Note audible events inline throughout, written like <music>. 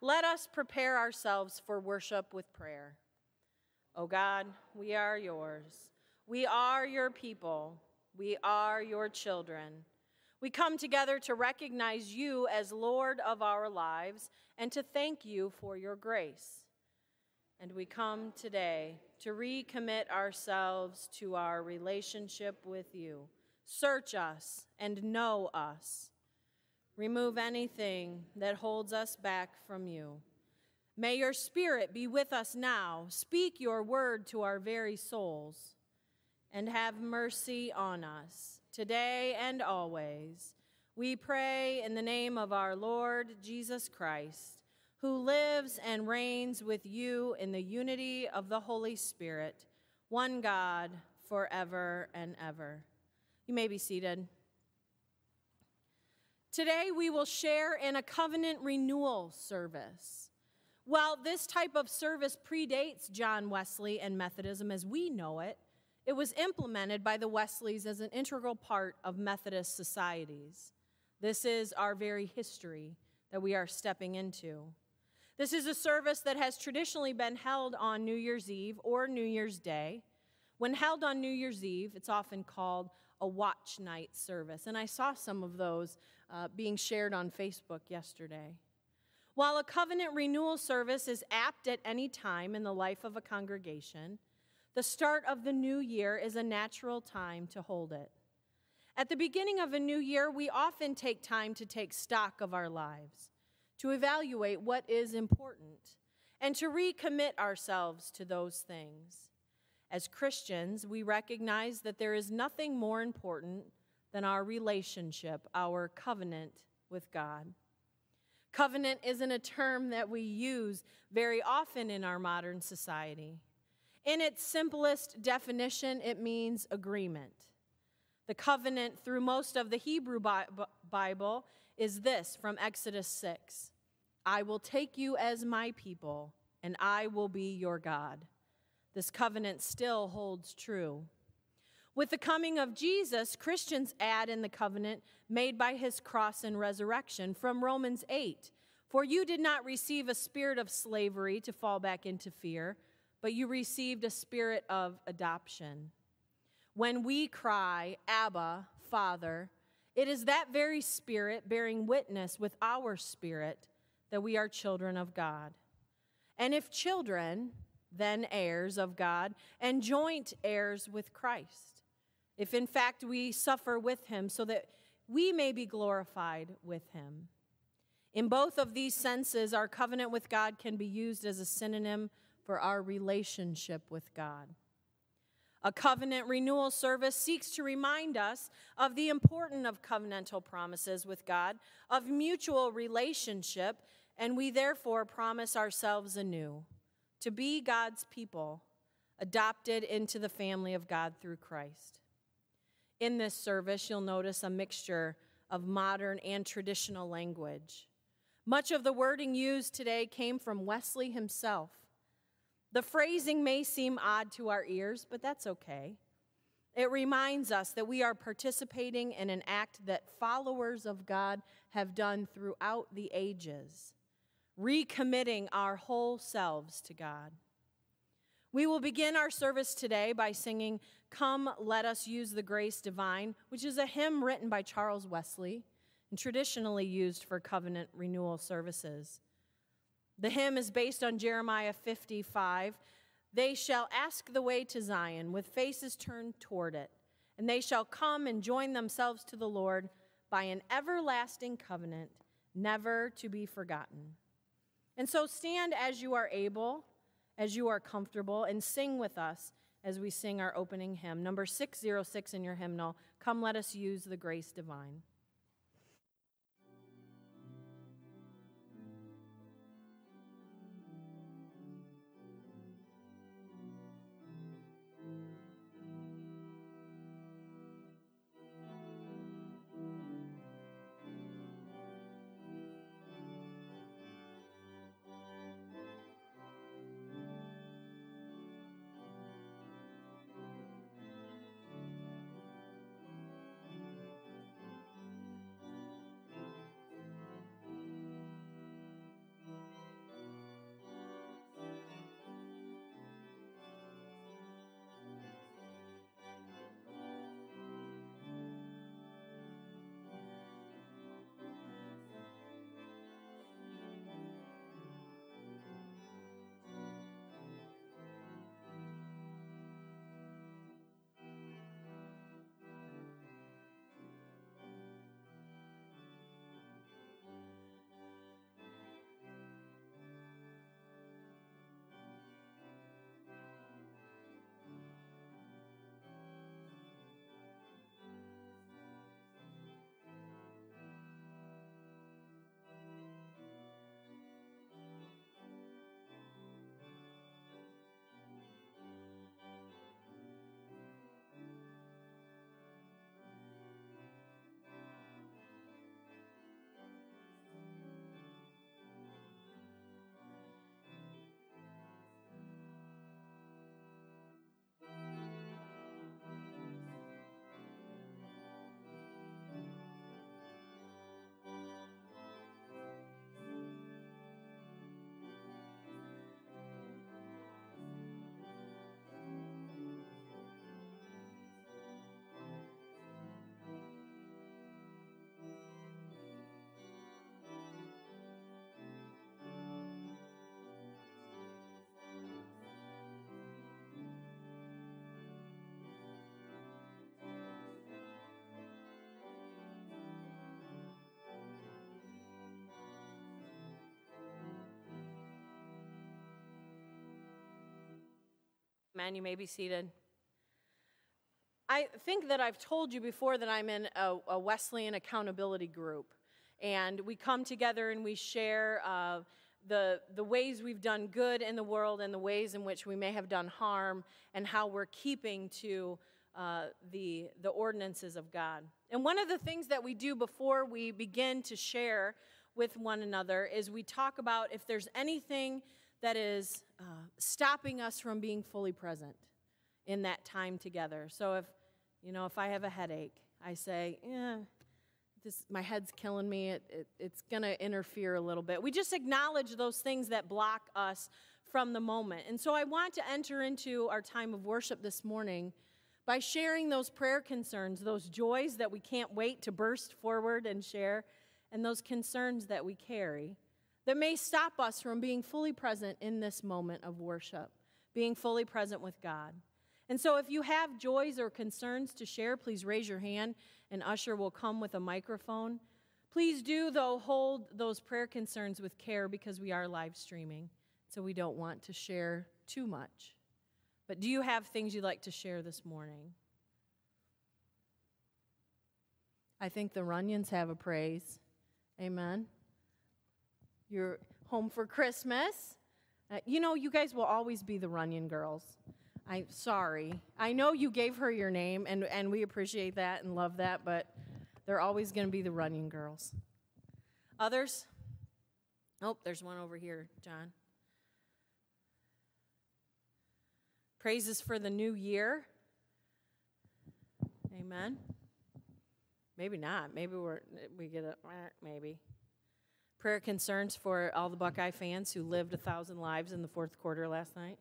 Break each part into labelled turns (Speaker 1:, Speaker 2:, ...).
Speaker 1: let us prepare ourselves for worship with prayer. O God, we are yours. We are your people. We are your children. We come together to recognize you as Lord of our lives and to thank you for your grace. And we come today to recommit ourselves to our relationship with you. Search us and know us. Remove anything that holds us back from you. May your spirit be with us now. Speak your word to our very souls. And have mercy on us today and always. We pray in the name of our Lord Jesus Christ, who lives and reigns with you in the unity of the Holy Spirit, one God, forever and ever. You may be seated. Today, we will share in a covenant renewal service. While this type of service predates John Wesley and Methodism as we know it, it was implemented by the Wesleys as an integral part of Methodist societies. This is our very history that we are stepping into. This is a service that has traditionally been held on New Year's Eve or New Year's Day. When held on New Year's Eve, it's often called a watch night service, and I saw some of those uh, being shared on Facebook yesterday. While a covenant renewal service is apt at any time in the life of a congregation, the start of the new year is a natural time to hold it. At the beginning of a new year, we often take time to take stock of our lives, to evaluate what is important, and to recommit ourselves to those things. As Christians, we recognize that there is nothing more important than our relationship, our covenant with God. Covenant isn't a term that we use very often in our modern society. In its simplest definition, it means agreement. The covenant through most of the Hebrew Bible is this from Exodus 6 I will take you as my people, and I will be your God. This covenant still holds true. With the coming of Jesus, Christians add in the covenant made by his cross and resurrection from Romans 8. For you did not receive a spirit of slavery to fall back into fear, but you received a spirit of adoption. When we cry, Abba, Father, it is that very spirit bearing witness with our spirit that we are children of God. And if children, then heirs of God, and joint heirs with Christ if in fact we suffer with him, so that we may be glorified with him. In both of these senses, our covenant with God can be used as a synonym for our relationship with God. A covenant renewal service seeks to remind us of the importance of covenantal promises with God, of mutual relationship, and we therefore promise ourselves anew to be God's people, adopted into the family of God through Christ. In this service, you'll notice a mixture of modern and traditional language. Much of the wording used today came from Wesley himself. The phrasing may seem odd to our ears, but that's okay. It reminds us that we are participating in an act that followers of God have done throughout the ages, recommitting our whole selves to God. We will begin our service today by singing Come, Let Us Use the Grace Divine, which is a hymn written by Charles Wesley and traditionally used for covenant renewal services. The hymn is based on Jeremiah 55. They shall ask the way to Zion with faces turned toward it, and they shall come and join themselves to the Lord by an everlasting covenant, never to be forgotten. And so stand as you are able as you are comfortable and sing with us as we sing our opening hymn. Number 606 in your hymnal Come, let us use the grace divine. Man, you may be seated. I think that I've told you before that I'm in a, a Wesleyan accountability group. And we come together and we share uh, the, the ways we've done good in the world and the ways in which we may have done harm and how we're keeping to uh, the, the ordinances of God. And one of the things that we do before we begin to share with one another is we talk about if there's anything that is uh, stopping us from being fully present in that time together. So if, you know, if I have a headache, I say, yeah, this, my head's killing me. It, it, it's going to interfere a little bit. We just acknowledge those things that block us from the moment. And so I want to enter into our time of worship this morning by sharing those prayer concerns, those joys that we can't wait to burst forward and share, and those concerns that we carry that may stop us from being fully present in this moment of worship, being fully present with God. And so, if you have joys or concerns to share, please raise your hand, and Usher will come with a microphone. Please do, though, hold those prayer concerns with care because we are live streaming, so we don't want to share too much. But do you have things you'd like to share this morning? I think the Runyons have a praise. Amen. You're home for Christmas. Uh, you know, you guys will always be the Runyon girls. I'm sorry. I know you gave her your name, and, and we appreciate that and love that, but they're always going to be the Runyon girls. Others? Oh, there's one over here, John. Praises for the new year. Amen. Maybe not. Maybe we're we get a maybe. Prayer concerns for all the Buckeye fans who lived a thousand lives in the fourth quarter last night.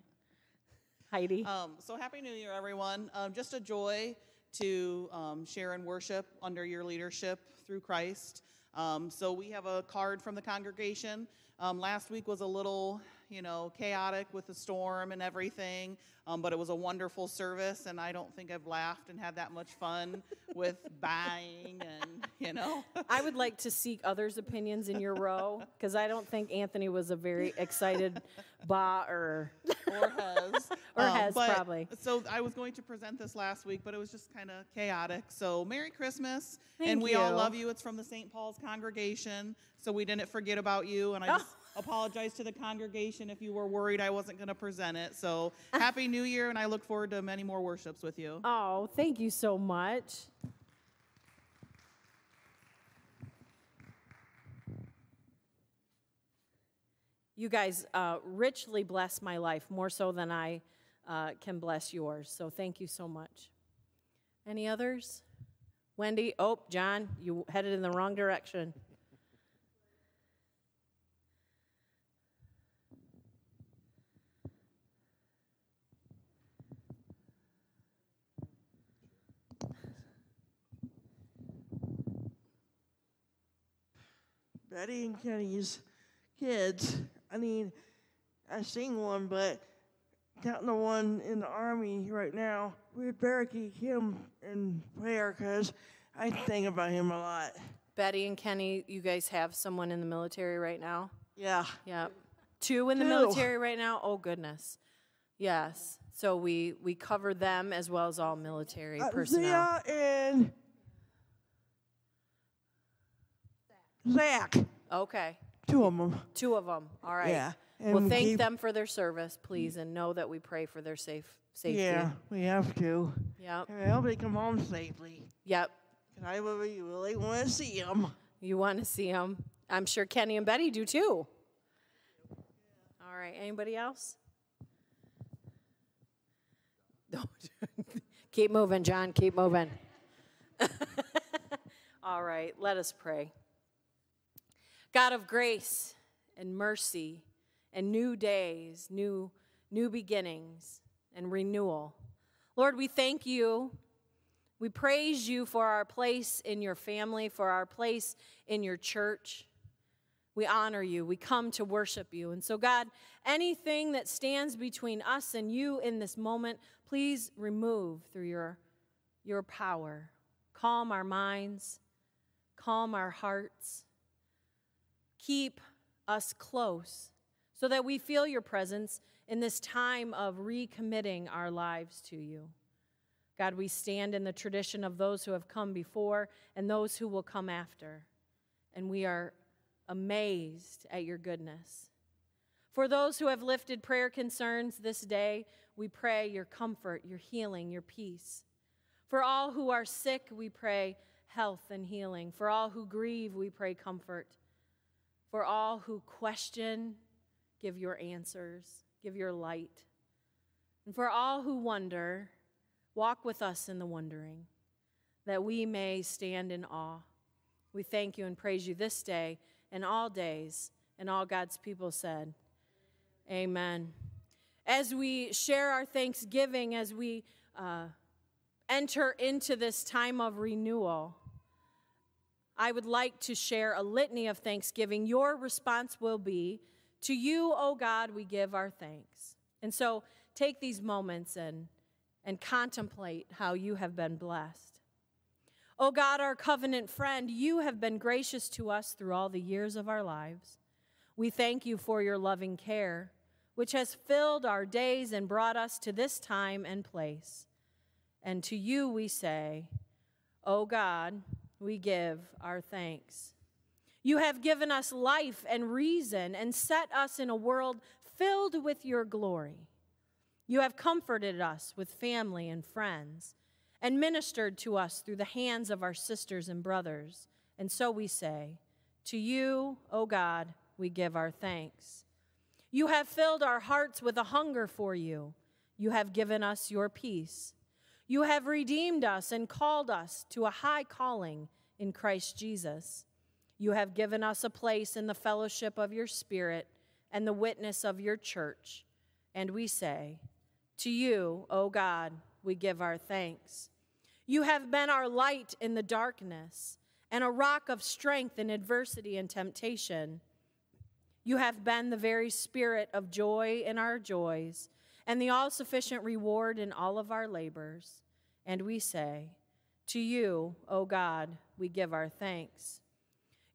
Speaker 1: Heidi.
Speaker 2: Um, so happy New Year, everyone! Um, just a joy to um, share and worship under your leadership through Christ. Um, so we have a card from the congregation. Um, last week was a little you know, chaotic with the storm and everything. Um, but it was a wonderful service, and I don't think I've laughed and had that much fun <laughs> with buying and, you know. <laughs>
Speaker 1: I would like to seek others' opinions in your row because I don't think Anthony was a very excited <laughs> ba or.
Speaker 2: or has.
Speaker 1: or um, has, probably.
Speaker 2: So I was going to present this last week, but it was just kind of chaotic. So Merry Christmas.
Speaker 1: Thank
Speaker 2: and we
Speaker 1: you.
Speaker 2: all love you. It's from the St. Paul's congregation, so we didn't forget about you. And I just. Apologize to the congregation if you were worried I wasn't going to present it. So <laughs> happy New Year, and I look forward to many more worships with you.
Speaker 1: Oh, thank you so much. You guys uh, richly bless my life, more so than I uh, can bless yours. So thank you so much. Any others? Wendy? Oh, John, you headed in the wrong direction.
Speaker 3: Betty and Kenny's kids. I mean, I sing one, but counting the one in the army right now, we'd better keep him in prayer because I think about him a lot.
Speaker 1: Betty and Kenny, you guys have someone in the military right now?
Speaker 3: Yeah.
Speaker 1: Yeah. Two in the
Speaker 3: Two.
Speaker 1: military right now? Oh, goodness. Yes. So we, we cover them as well as all military
Speaker 3: Uh,
Speaker 1: personnel.
Speaker 3: Zia and Zach.
Speaker 1: Okay.
Speaker 3: Two of them.
Speaker 1: Two of them. All right.
Speaker 3: Yeah.
Speaker 1: Well,
Speaker 3: And
Speaker 1: thank them for their service, please, and know that we pray for their safe safety.
Speaker 3: Yeah, we have to.
Speaker 1: Yep.
Speaker 3: And I hope they come home safely.
Speaker 1: Yep.
Speaker 3: 'Cause I really, really want to see them.
Speaker 1: You want to see them. I'm sure Kenny and Betty do too. All right. Anybody else? <laughs> Keep moving, John. Keep moving. <laughs> All right. Let us pray. God of grace and mercy and new days, new, new beginnings and renewal. Lord, we thank you. We praise you for our place in your family, for our place in your church. We honor you. We come to worship you. And so, God, anything that stands between us and you in this moment, please remove through your, your power. Calm our minds, calm our hearts keep us close so that we feel your presence in this time of recommitting our lives to you. God, we stand in the tradition of those who have come before and those who will come after, and we are amazed at your goodness. For those who have lifted prayer concerns this day, we pray your comfort, your healing, your peace. For all who are sick, we pray health and healing. For all who grieve, we pray comfort. For all who question, give your answers, give your light. And for all who wonder, walk with us in the wondering, that we may stand in awe. We thank you and praise you this day and all days. And all God's people said, Amen. As we share our thanksgiving, as we uh, enter into this time of renewal, I would like to share a litany of thanksgiving. Your response will be, To you, O God, we give our thanks. And so take these moments and, and contemplate how you have been blessed. O God, our covenant friend, you have been gracious to us through all the years of our lives. We thank you for your loving care, which has filled our days and brought us to this time and place. And to you we say, O God, we give our thanks. You have given us life and reason and set us in a world filled with your glory. You have comforted us with family and friends and ministered to us through the hands of our sisters and brothers. And so we say, To you, O God, we give our thanks. You have filled our hearts with a hunger for you. You have given us your peace. You have redeemed us and called us to a high calling in Christ Jesus. You have given us a place in the fellowship of your Spirit and the witness of your church. And we say, To you, O God, we give our thanks. You have been our light in the darkness and a rock of strength in adversity and temptation. You have been the very spirit of joy in our joys and the all sufficient reward in all of our labors. And we say, To you, O God, we give our thanks.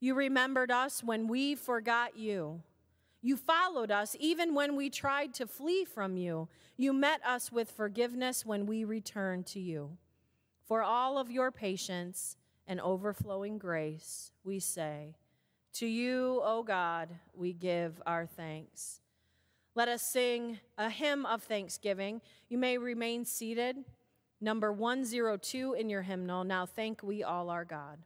Speaker 1: You remembered us when we forgot you. You followed us even when we tried to flee from you. You met us with forgiveness when we returned to you. For all of your patience and overflowing grace, we say, To you, O God, we give our thanks. Let us sing a hymn of thanksgiving. You may remain seated. Number 102 in your hymnal. Now thank we all our God.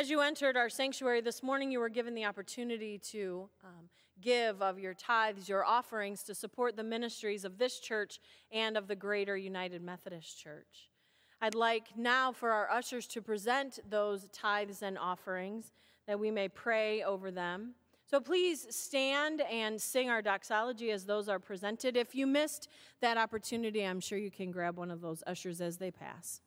Speaker 1: As you entered our sanctuary this morning, you were given the opportunity to um, give of your tithes, your offerings to support the ministries of this church and of the greater United Methodist Church. I'd like now for our ushers to present those tithes and offerings that we may pray over them. So please stand and sing our doxology as those are presented. If you missed that opportunity, I'm sure you can grab one of those ushers as they pass.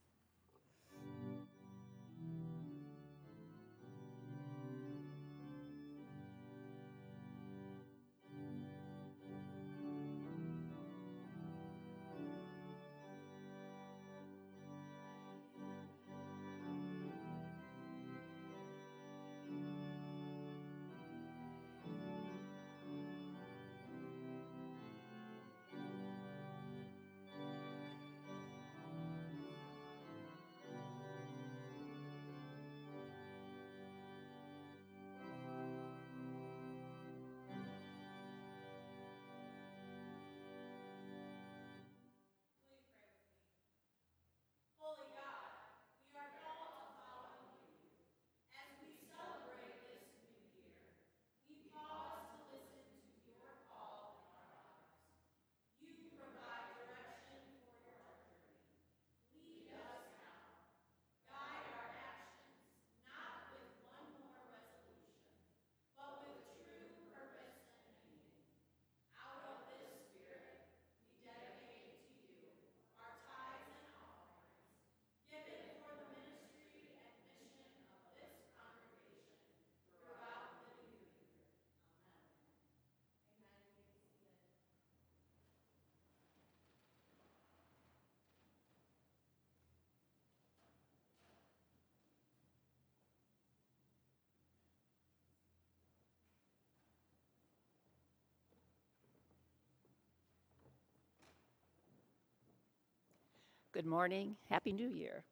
Speaker 4: Good morning. Happy New Year.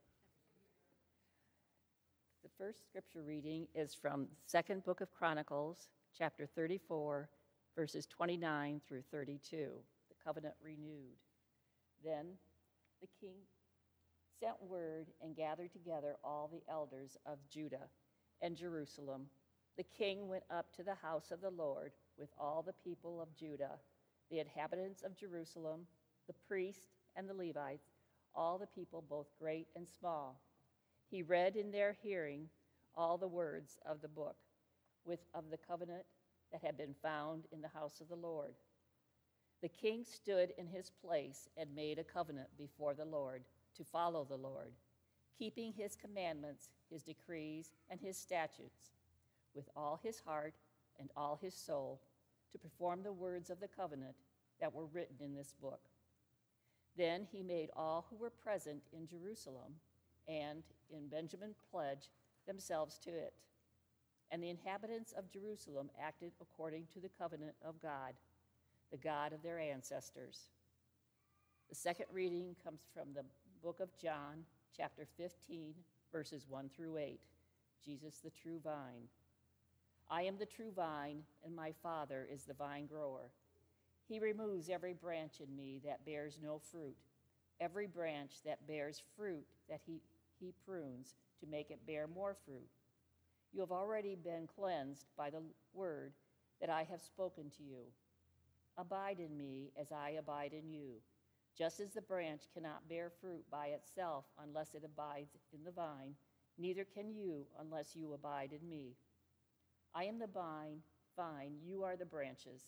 Speaker 4: The first scripture reading is from Second Book of Chronicles, chapter 34, verses 29 through 32, the covenant renewed. Then the king sent word and gathered together all the elders of Judah and Jerusalem. The king went up to the house of the Lord with all the people of Judah, the inhabitants of Jerusalem, the priests and the Levites all the people, both great and small. He read in their hearing all the words of the book with of the covenant that had been found in the house of the Lord. The king stood in his place and made a covenant before the Lord to follow the Lord, keeping his commandments, his decrees, and his statutes with all his heart and all his soul to perform the words of the covenant that were written in this book. Then he made all who were present in Jerusalem and in Benjamin pledge themselves to it. And the inhabitants of Jerusalem acted according to the covenant of God, the God of their ancestors. The second reading comes from the book of John, chapter 15, verses 1 through 8. Jesus, the true vine. I am the true vine, and my Father is the vine grower. He removes every branch in me that bears no fruit, every branch that bears fruit that he, he prunes to make it bear more fruit. You have already been cleansed by the word that I have spoken to you. Abide in me as I abide in you. Just as the branch cannot bear fruit by itself unless it abides in the vine, neither can you unless you abide in me. I am the vine, vine, you are the branches.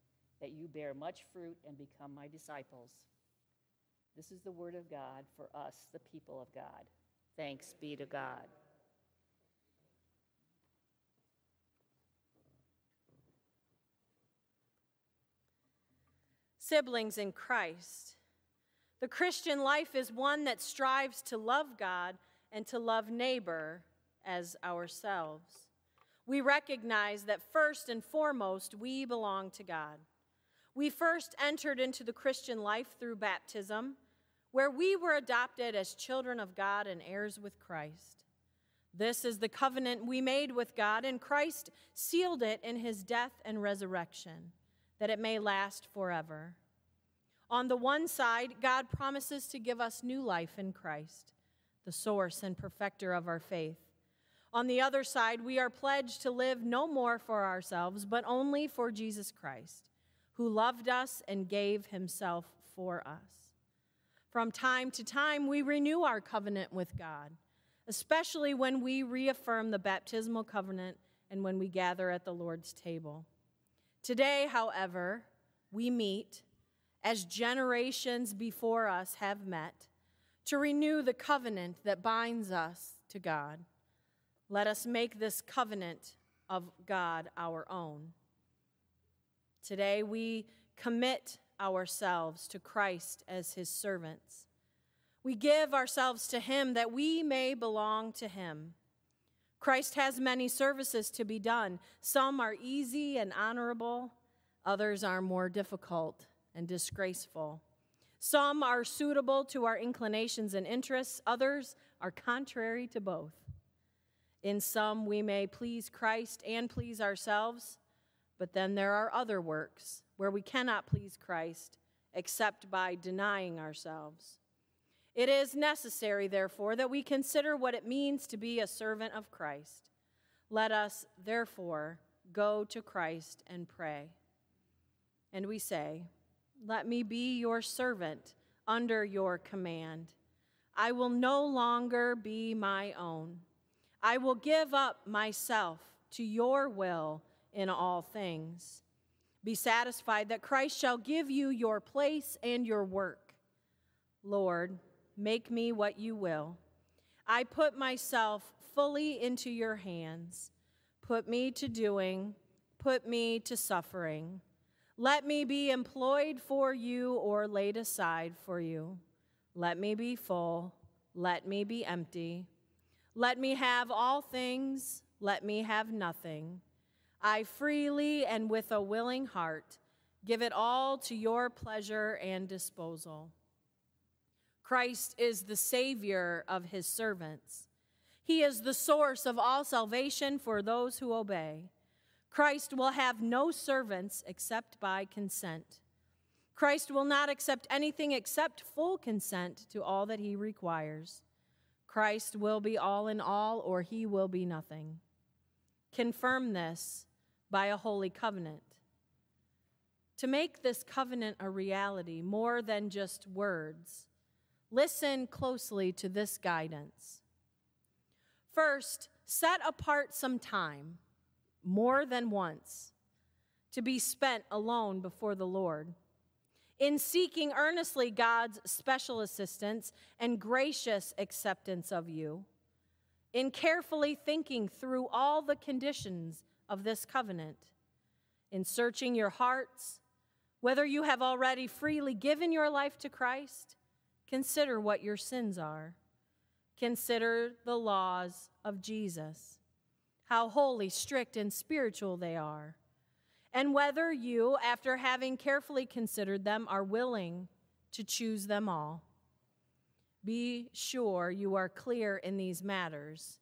Speaker 4: that you bear much fruit and become my disciples. This is the word of God for us, the people of God. Thanks be to God.
Speaker 1: Siblings in Christ. The Christian life is one that strives to love God and to love neighbor as ourselves. we recognize that first and foremost, we belong to God. We first entered into the Christian life through baptism, where we were adopted as children of God and heirs with Christ. This is the covenant we made with God, and Christ sealed it in his death and resurrection, that it may last forever. On the one side, God promises to give us new life in Christ, the source and perfecter of our faith. On the other side, we are pledged to live no more for ourselves, but only for Jesus Christ, who loved us and gave himself for us. From time to time, we renew our covenant with God especially when we reaffirm the baptismal covenant and when we gather at the Lord's table. Today, however, we meet, as generations before us have met, to renew the covenant that binds us to God. Let us make this covenant of God our own. Today, we commit ourselves to Christ as his servants. We give ourselves to Him that we may belong to Him. Christ has many services to be done. Some are easy and honorable, others are more difficult and disgraceful. Some are suitable to our inclinations and interests, others are contrary to both. In some, we may please Christ and please ourselves, but then there are other works where we cannot please Christ except by denying ourselves. It is necessary, therefore, that we consider what it means to be a servant of Christ. Let us, therefore, go to Christ and pray. And we say, Let me be your servant under your command. I will no longer be my own. I will give up myself to your will in all things. Be satisfied that Christ shall give you your place and your work. Lord, Make me what you will. I put myself fully into your hands. Put me to doing, put me to suffering. Let me be employed for you or laid aside for you. Let me be full. Let me be empty. Let me have all things. Let me have nothing. I freely and with a willing heart give it all to your pleasure and disposal. Christ is the Savior of his servants. He is the source of all salvation for those who obey. Christ will have no servants except by consent. Christ will not accept anything except full consent to all that he requires. Christ will be all in all, or he will be nothing. Confirm this by a holy covenant. To make this covenant a reality, more than just words, Listen closely to this guidance. First, set apart some time, more than once, to be spent alone before the Lord. In seeking earnestly God's special assistance and gracious acceptance of you, in carefully thinking through all the conditions of this covenant, in searching your hearts, whether you have already freely given your life to Christ Consider what your sins are. Consider the laws of Jesus, how holy, strict, and spiritual they are, and whether you, after having carefully considered them, are willing to choose them all. Be sure you are clear in these matters.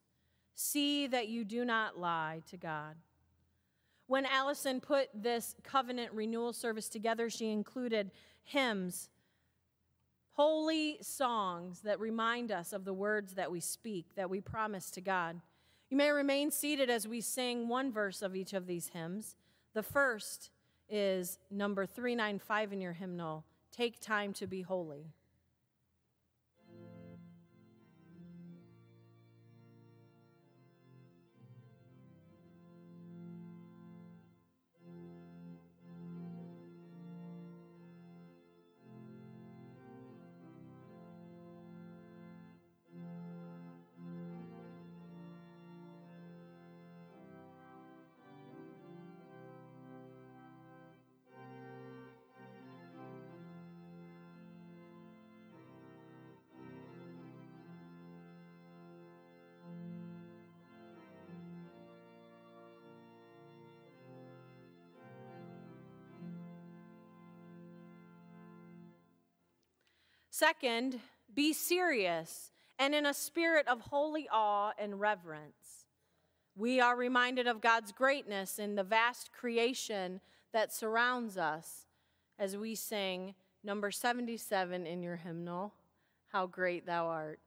Speaker 1: See that you do not lie to God. When Allison put this covenant renewal service together, she included hymns holy songs that remind us of the words that we speak, that we promise to God. You may remain seated as we sing one verse of each of these hymns. The first is number 395 in your hymnal Take Time to Be Holy. Second, be serious and in a spirit of holy awe and reverence. We are reminded of God's greatness in the vast creation that surrounds us as we sing number 77 in your hymnal, How Great Thou Art.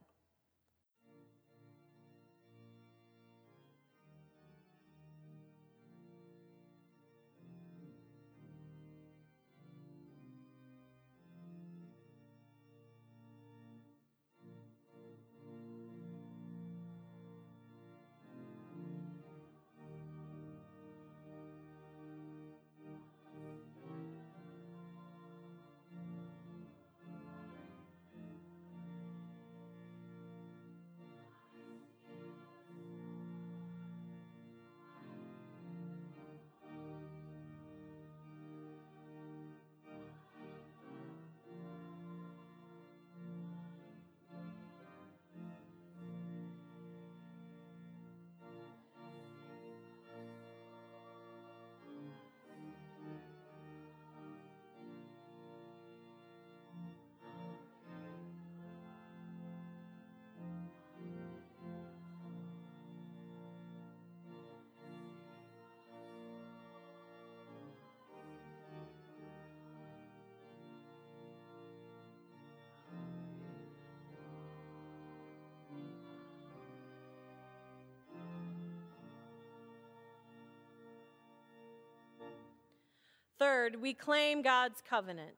Speaker 1: Third, we claim God's covenant.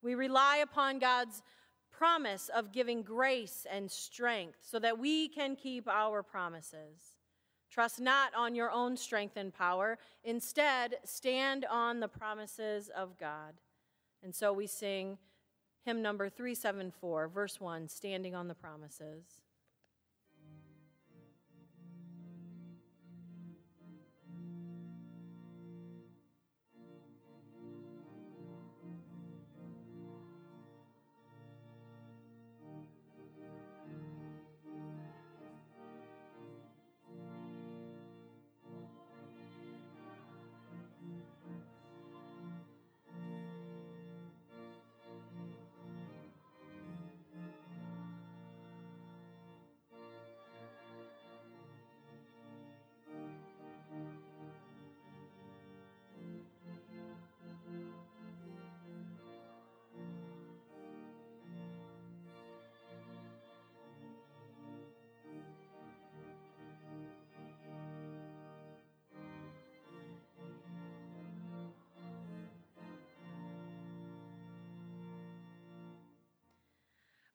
Speaker 1: We rely upon God's promise of giving grace and strength so that we can keep our promises. Trust not on your own strength and power. Instead, stand on the promises of God. And so we sing hymn number 374, verse 1, Standing on the Promises.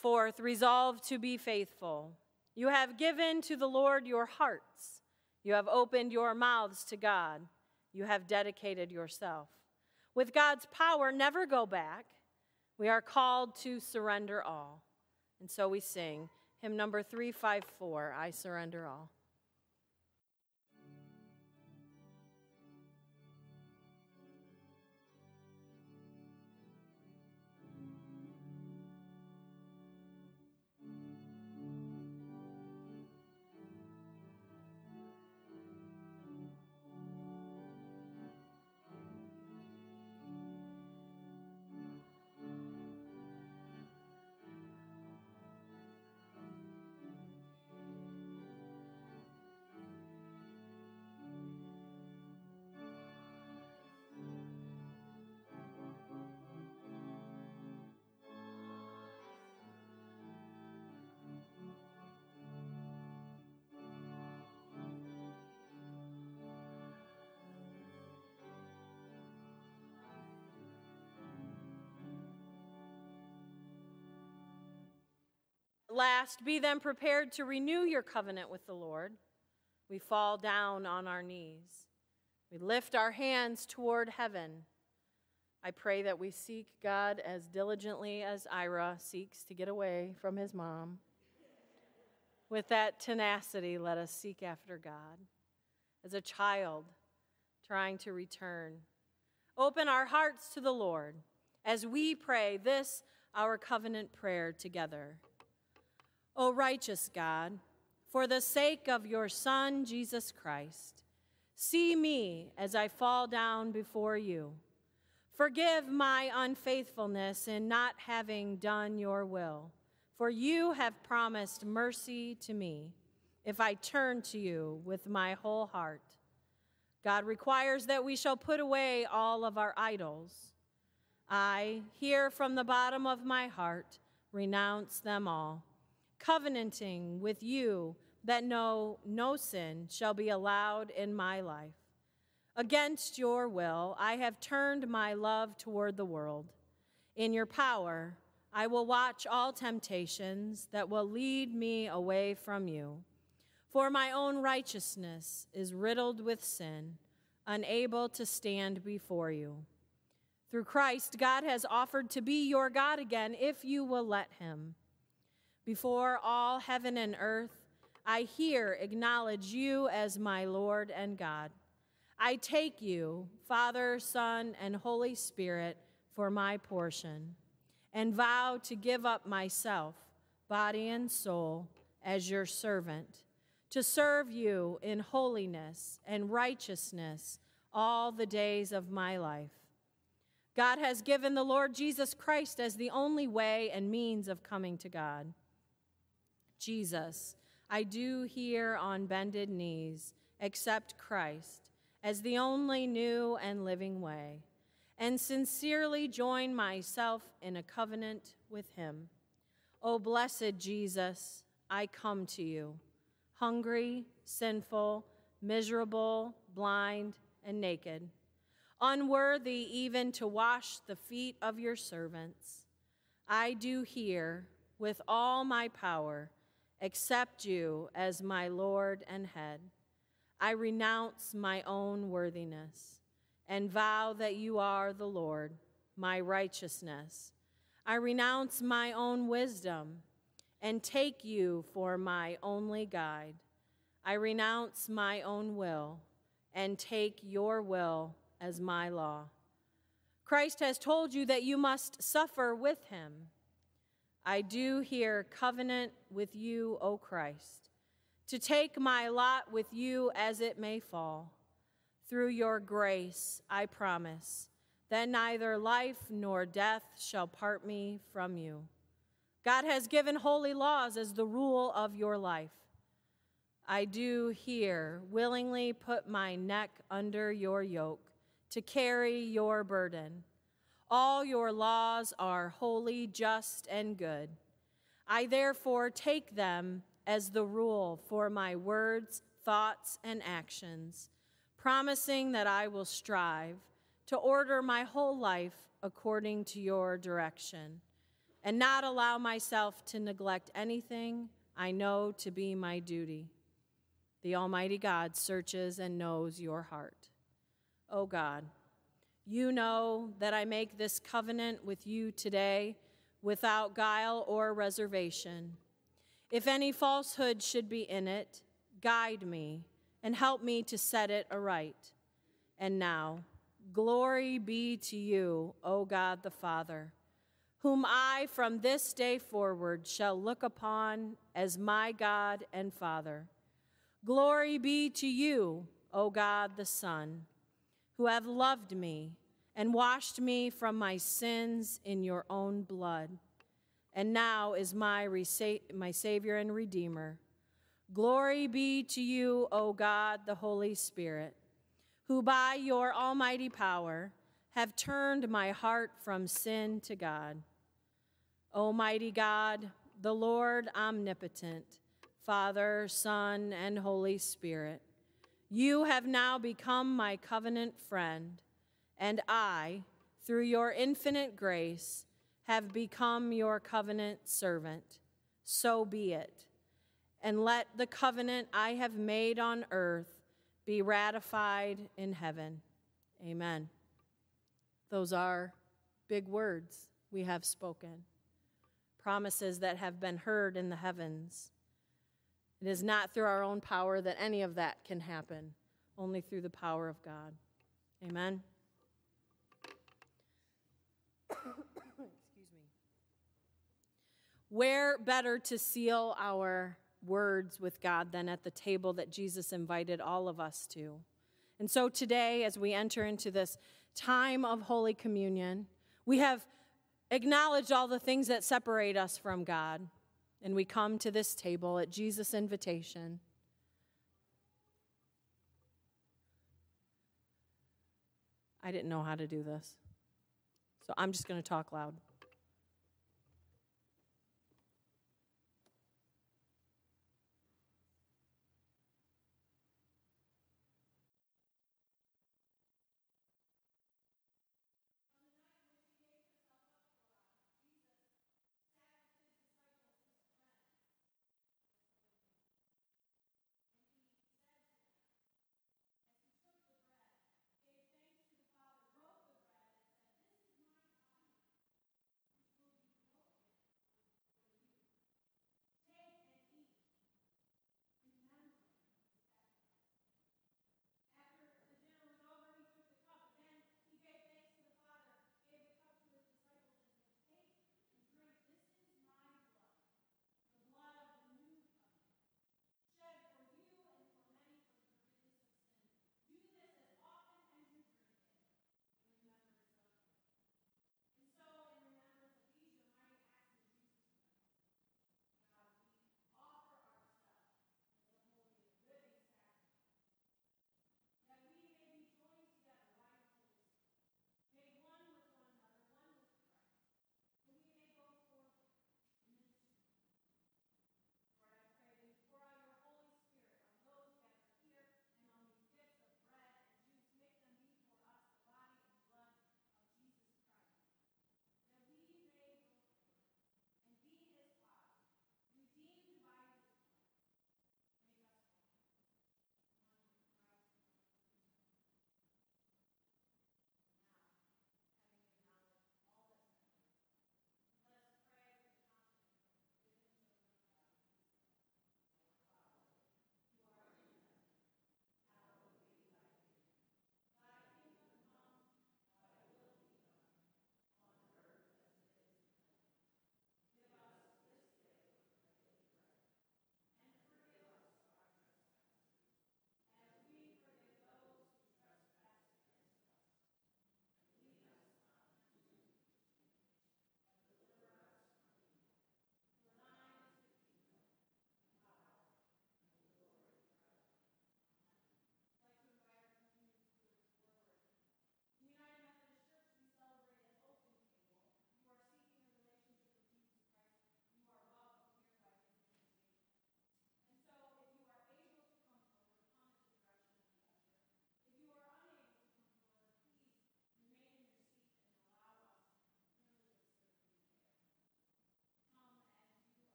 Speaker 1: Fourth, resolve to be faithful. You have given to the Lord your hearts. You have opened your mouths to God. You have dedicated yourself. With God's power, never go back. We are called to surrender all. And so we sing hymn number 354 I surrender all. Last, be then prepared to renew your covenant with the Lord. We fall down on our knees. We lift our hands toward heaven. I pray that we seek God as diligently as Ira seeks to get away from his mom. With that tenacity, let us seek after God as a child trying to return. Open our hearts to the Lord as we pray this, our covenant prayer together. O righteous God, for the sake of your Son, Jesus Christ, see me as I fall down before you. Forgive my unfaithfulness in not having done your will, for you have promised mercy to me if I turn to you with my whole heart. God requires that we shall put away all of our idols. I, here from the bottom of my heart, renounce them all, covenanting with you that no, no sin shall be allowed in my life. Against your will, I have turned my love toward the world. In your power, I will watch all temptations that will lead me away from you. For my own righteousness is riddled with sin, unable to stand before you. Through Christ, God has offered to be your God again if you will let him. Before all heaven and earth, I here acknowledge you as my Lord and God. I take you, Father, Son, and Holy Spirit, for my portion, and vow to give up myself, body and soul, as your servant, to serve you in holiness and righteousness all the days of my life. God has given the Lord Jesus Christ as the only way and means of coming to God. Jesus, I do here on bended knees accept Christ as the only new and living way, and sincerely join myself in a covenant with him. O blessed Jesus, I come to you, hungry, sinful, miserable, blind, and naked, unworthy even to wash the feet of your servants. I do here, with all my power, accept you as my Lord and head. I renounce my own worthiness and vow that you are the Lord, my righteousness. I renounce my own wisdom and take you for my only guide. I renounce my own will and take your will as my law. Christ has told you that you must suffer with him. I do here covenant with you, O Christ to take my lot with you as it may fall. Through your grace, I promise that neither life nor death shall part me from you. God has given holy laws as the rule of your life. I do here willingly put my neck under your yoke to carry your burden. All your laws are holy, just, and good. I therefore take them as the rule for my words, thoughts, and actions, promising that I will strive to order my whole life according to your direction and not allow myself to neglect anything I know to be my duty. The Almighty God searches and knows your heart. O oh God, you know that I make this covenant with you today without guile or reservation if any falsehood should be in it, guide me and help me to set it aright. And now, glory be to you, O God the Father, whom I from this day forward shall look upon as my God and Father. Glory be to you, O God the Son, who have loved me and washed me from my sins in your own blood and now is my, my Savior and Redeemer. Glory be to you, O God, the Holy Spirit, who by your almighty power have turned my heart from sin to God. Almighty God, the Lord omnipotent, Father, Son, and Holy Spirit, you have now become my covenant friend, and I, through your infinite grace, have become your covenant servant. So be it. And let the covenant I have made on earth be ratified in heaven. Amen. Those are big words we have spoken, promises that have been heard in the heavens. It is not through our own power that any of that can happen, only through the power of God. Amen. Excuse me. Where better to seal our words with God than at the table that Jesus invited all of us to? And so today, as we enter into this time of Holy Communion, we have acknowledged all the things that separate us from God and we come to this table at Jesus' invitation. I didn't know how to do this. So I'm just going to talk loud.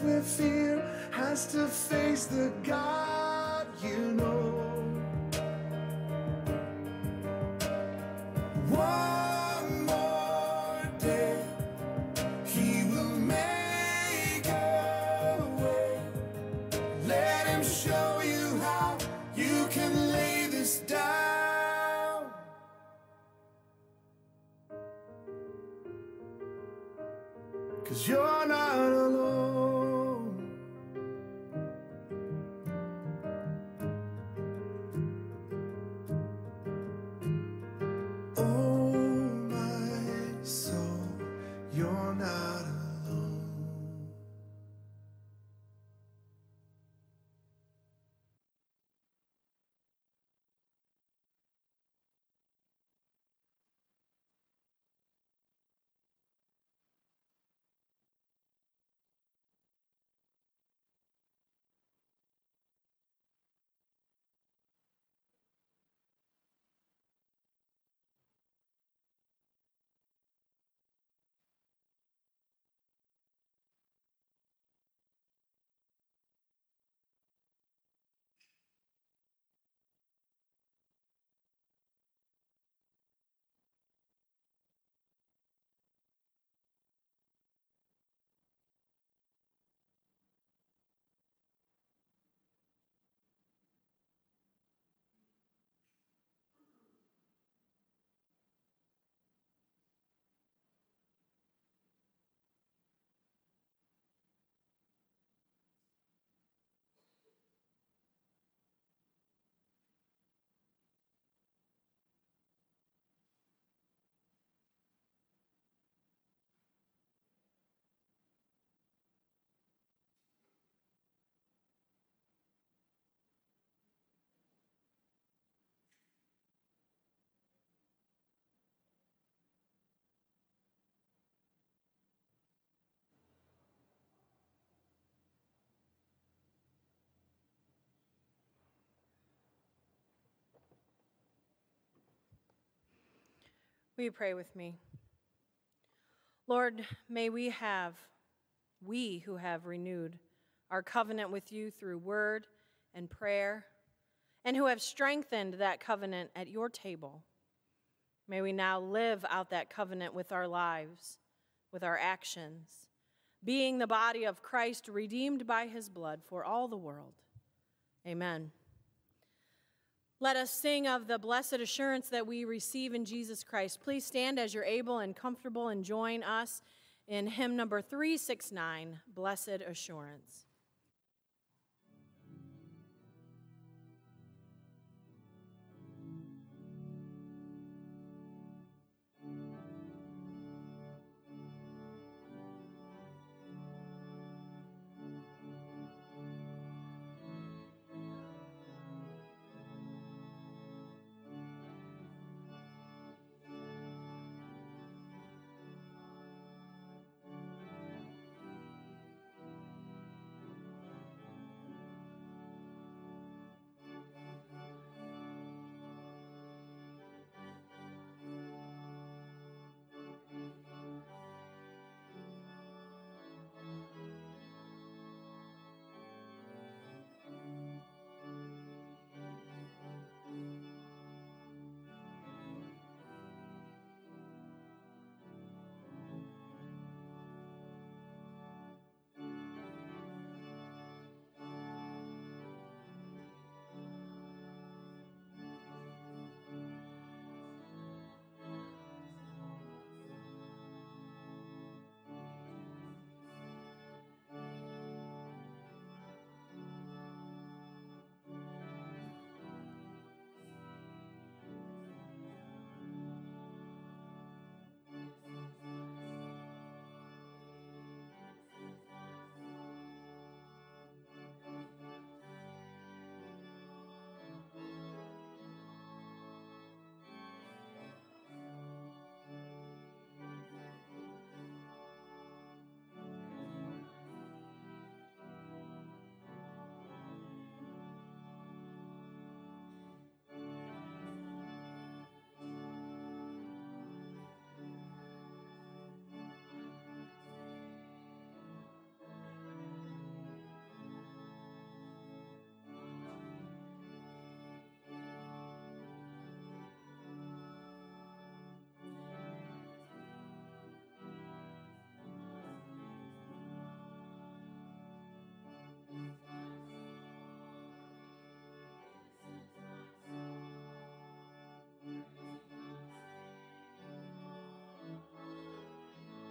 Speaker 5: Place fear has to face the God
Speaker 1: Will you pray with me? Lord, may we have, we who have renewed our covenant with you through word and prayer, and who have strengthened that covenant at your table, may we now live out that covenant with our lives, with our actions, being the body of Christ redeemed by his blood for all the world. Amen. Let us sing of the blessed assurance that we receive in Jesus Christ. Please stand as you're able and comfortable and join us in hymn number 369, Blessed Assurance.